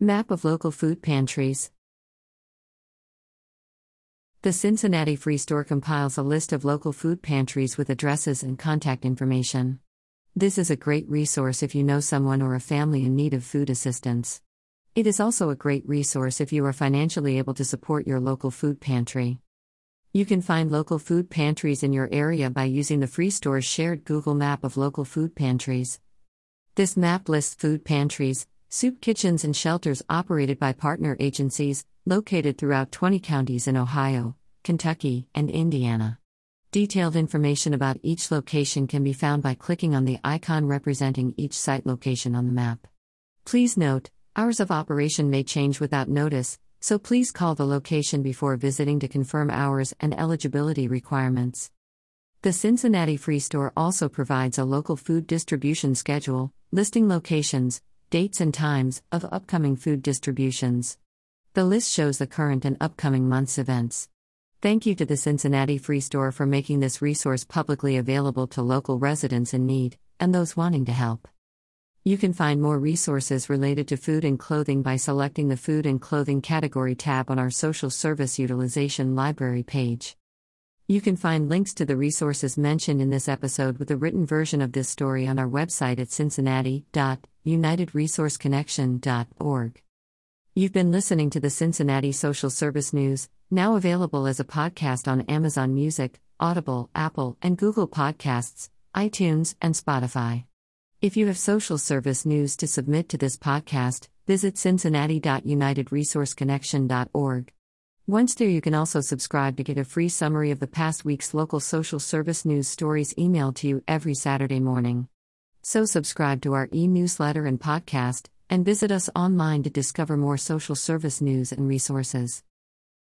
Map of local food pantries. The Cincinnati Freestore compiles a list of local food pantries with addresses and contact information. This is a great resource if you know someone or a family in need of food assistance. It is also a great resource if you are financially able to support your local food pantry. You can find local food pantries in your area by using the Freestore's shared Google map of local food pantries. This map lists food pantries, soup kitchens, and shelters operated by partner agencies, located throughout 20 counties in Ohio, Kentucky, and Indiana. Detailed information about each location can be found by clicking on the icon representing each site location on the map. Please note, hours of operation may change without notice, so please call the location before visiting to confirm hours and eligibility requirements. The Cincinnati Freestore also provides a local food distribution schedule, listing locations, dates, and times of upcoming food distributions. The list shows the current and upcoming month's events. Thank you to the Cincinnati Freestore for making this resource publicly available to local residents in need and those wanting to help. You can find more resources related to food and clothing by selecting the Food and Clothing category tab on our Social Service Utilization Library page. You can find links to the resources mentioned in this episode with a written version of this story on our website at cincinnati.unitedresourceconnection.org. You've been listening to the Cincinnati Social Service News, now available as a podcast on Amazon Music, Audible, Apple, and Google Podcasts, iTunes, and Spotify. If you have social service news to submit to this podcast, visit cincinnati.unitedresourceconnection.org. Once there, you can also subscribe to get a free summary of the past week's local social service news stories emailed to you every Saturday morning. So, subscribe to our e newsletter and podcast and visit us online to discover more social service news and resources.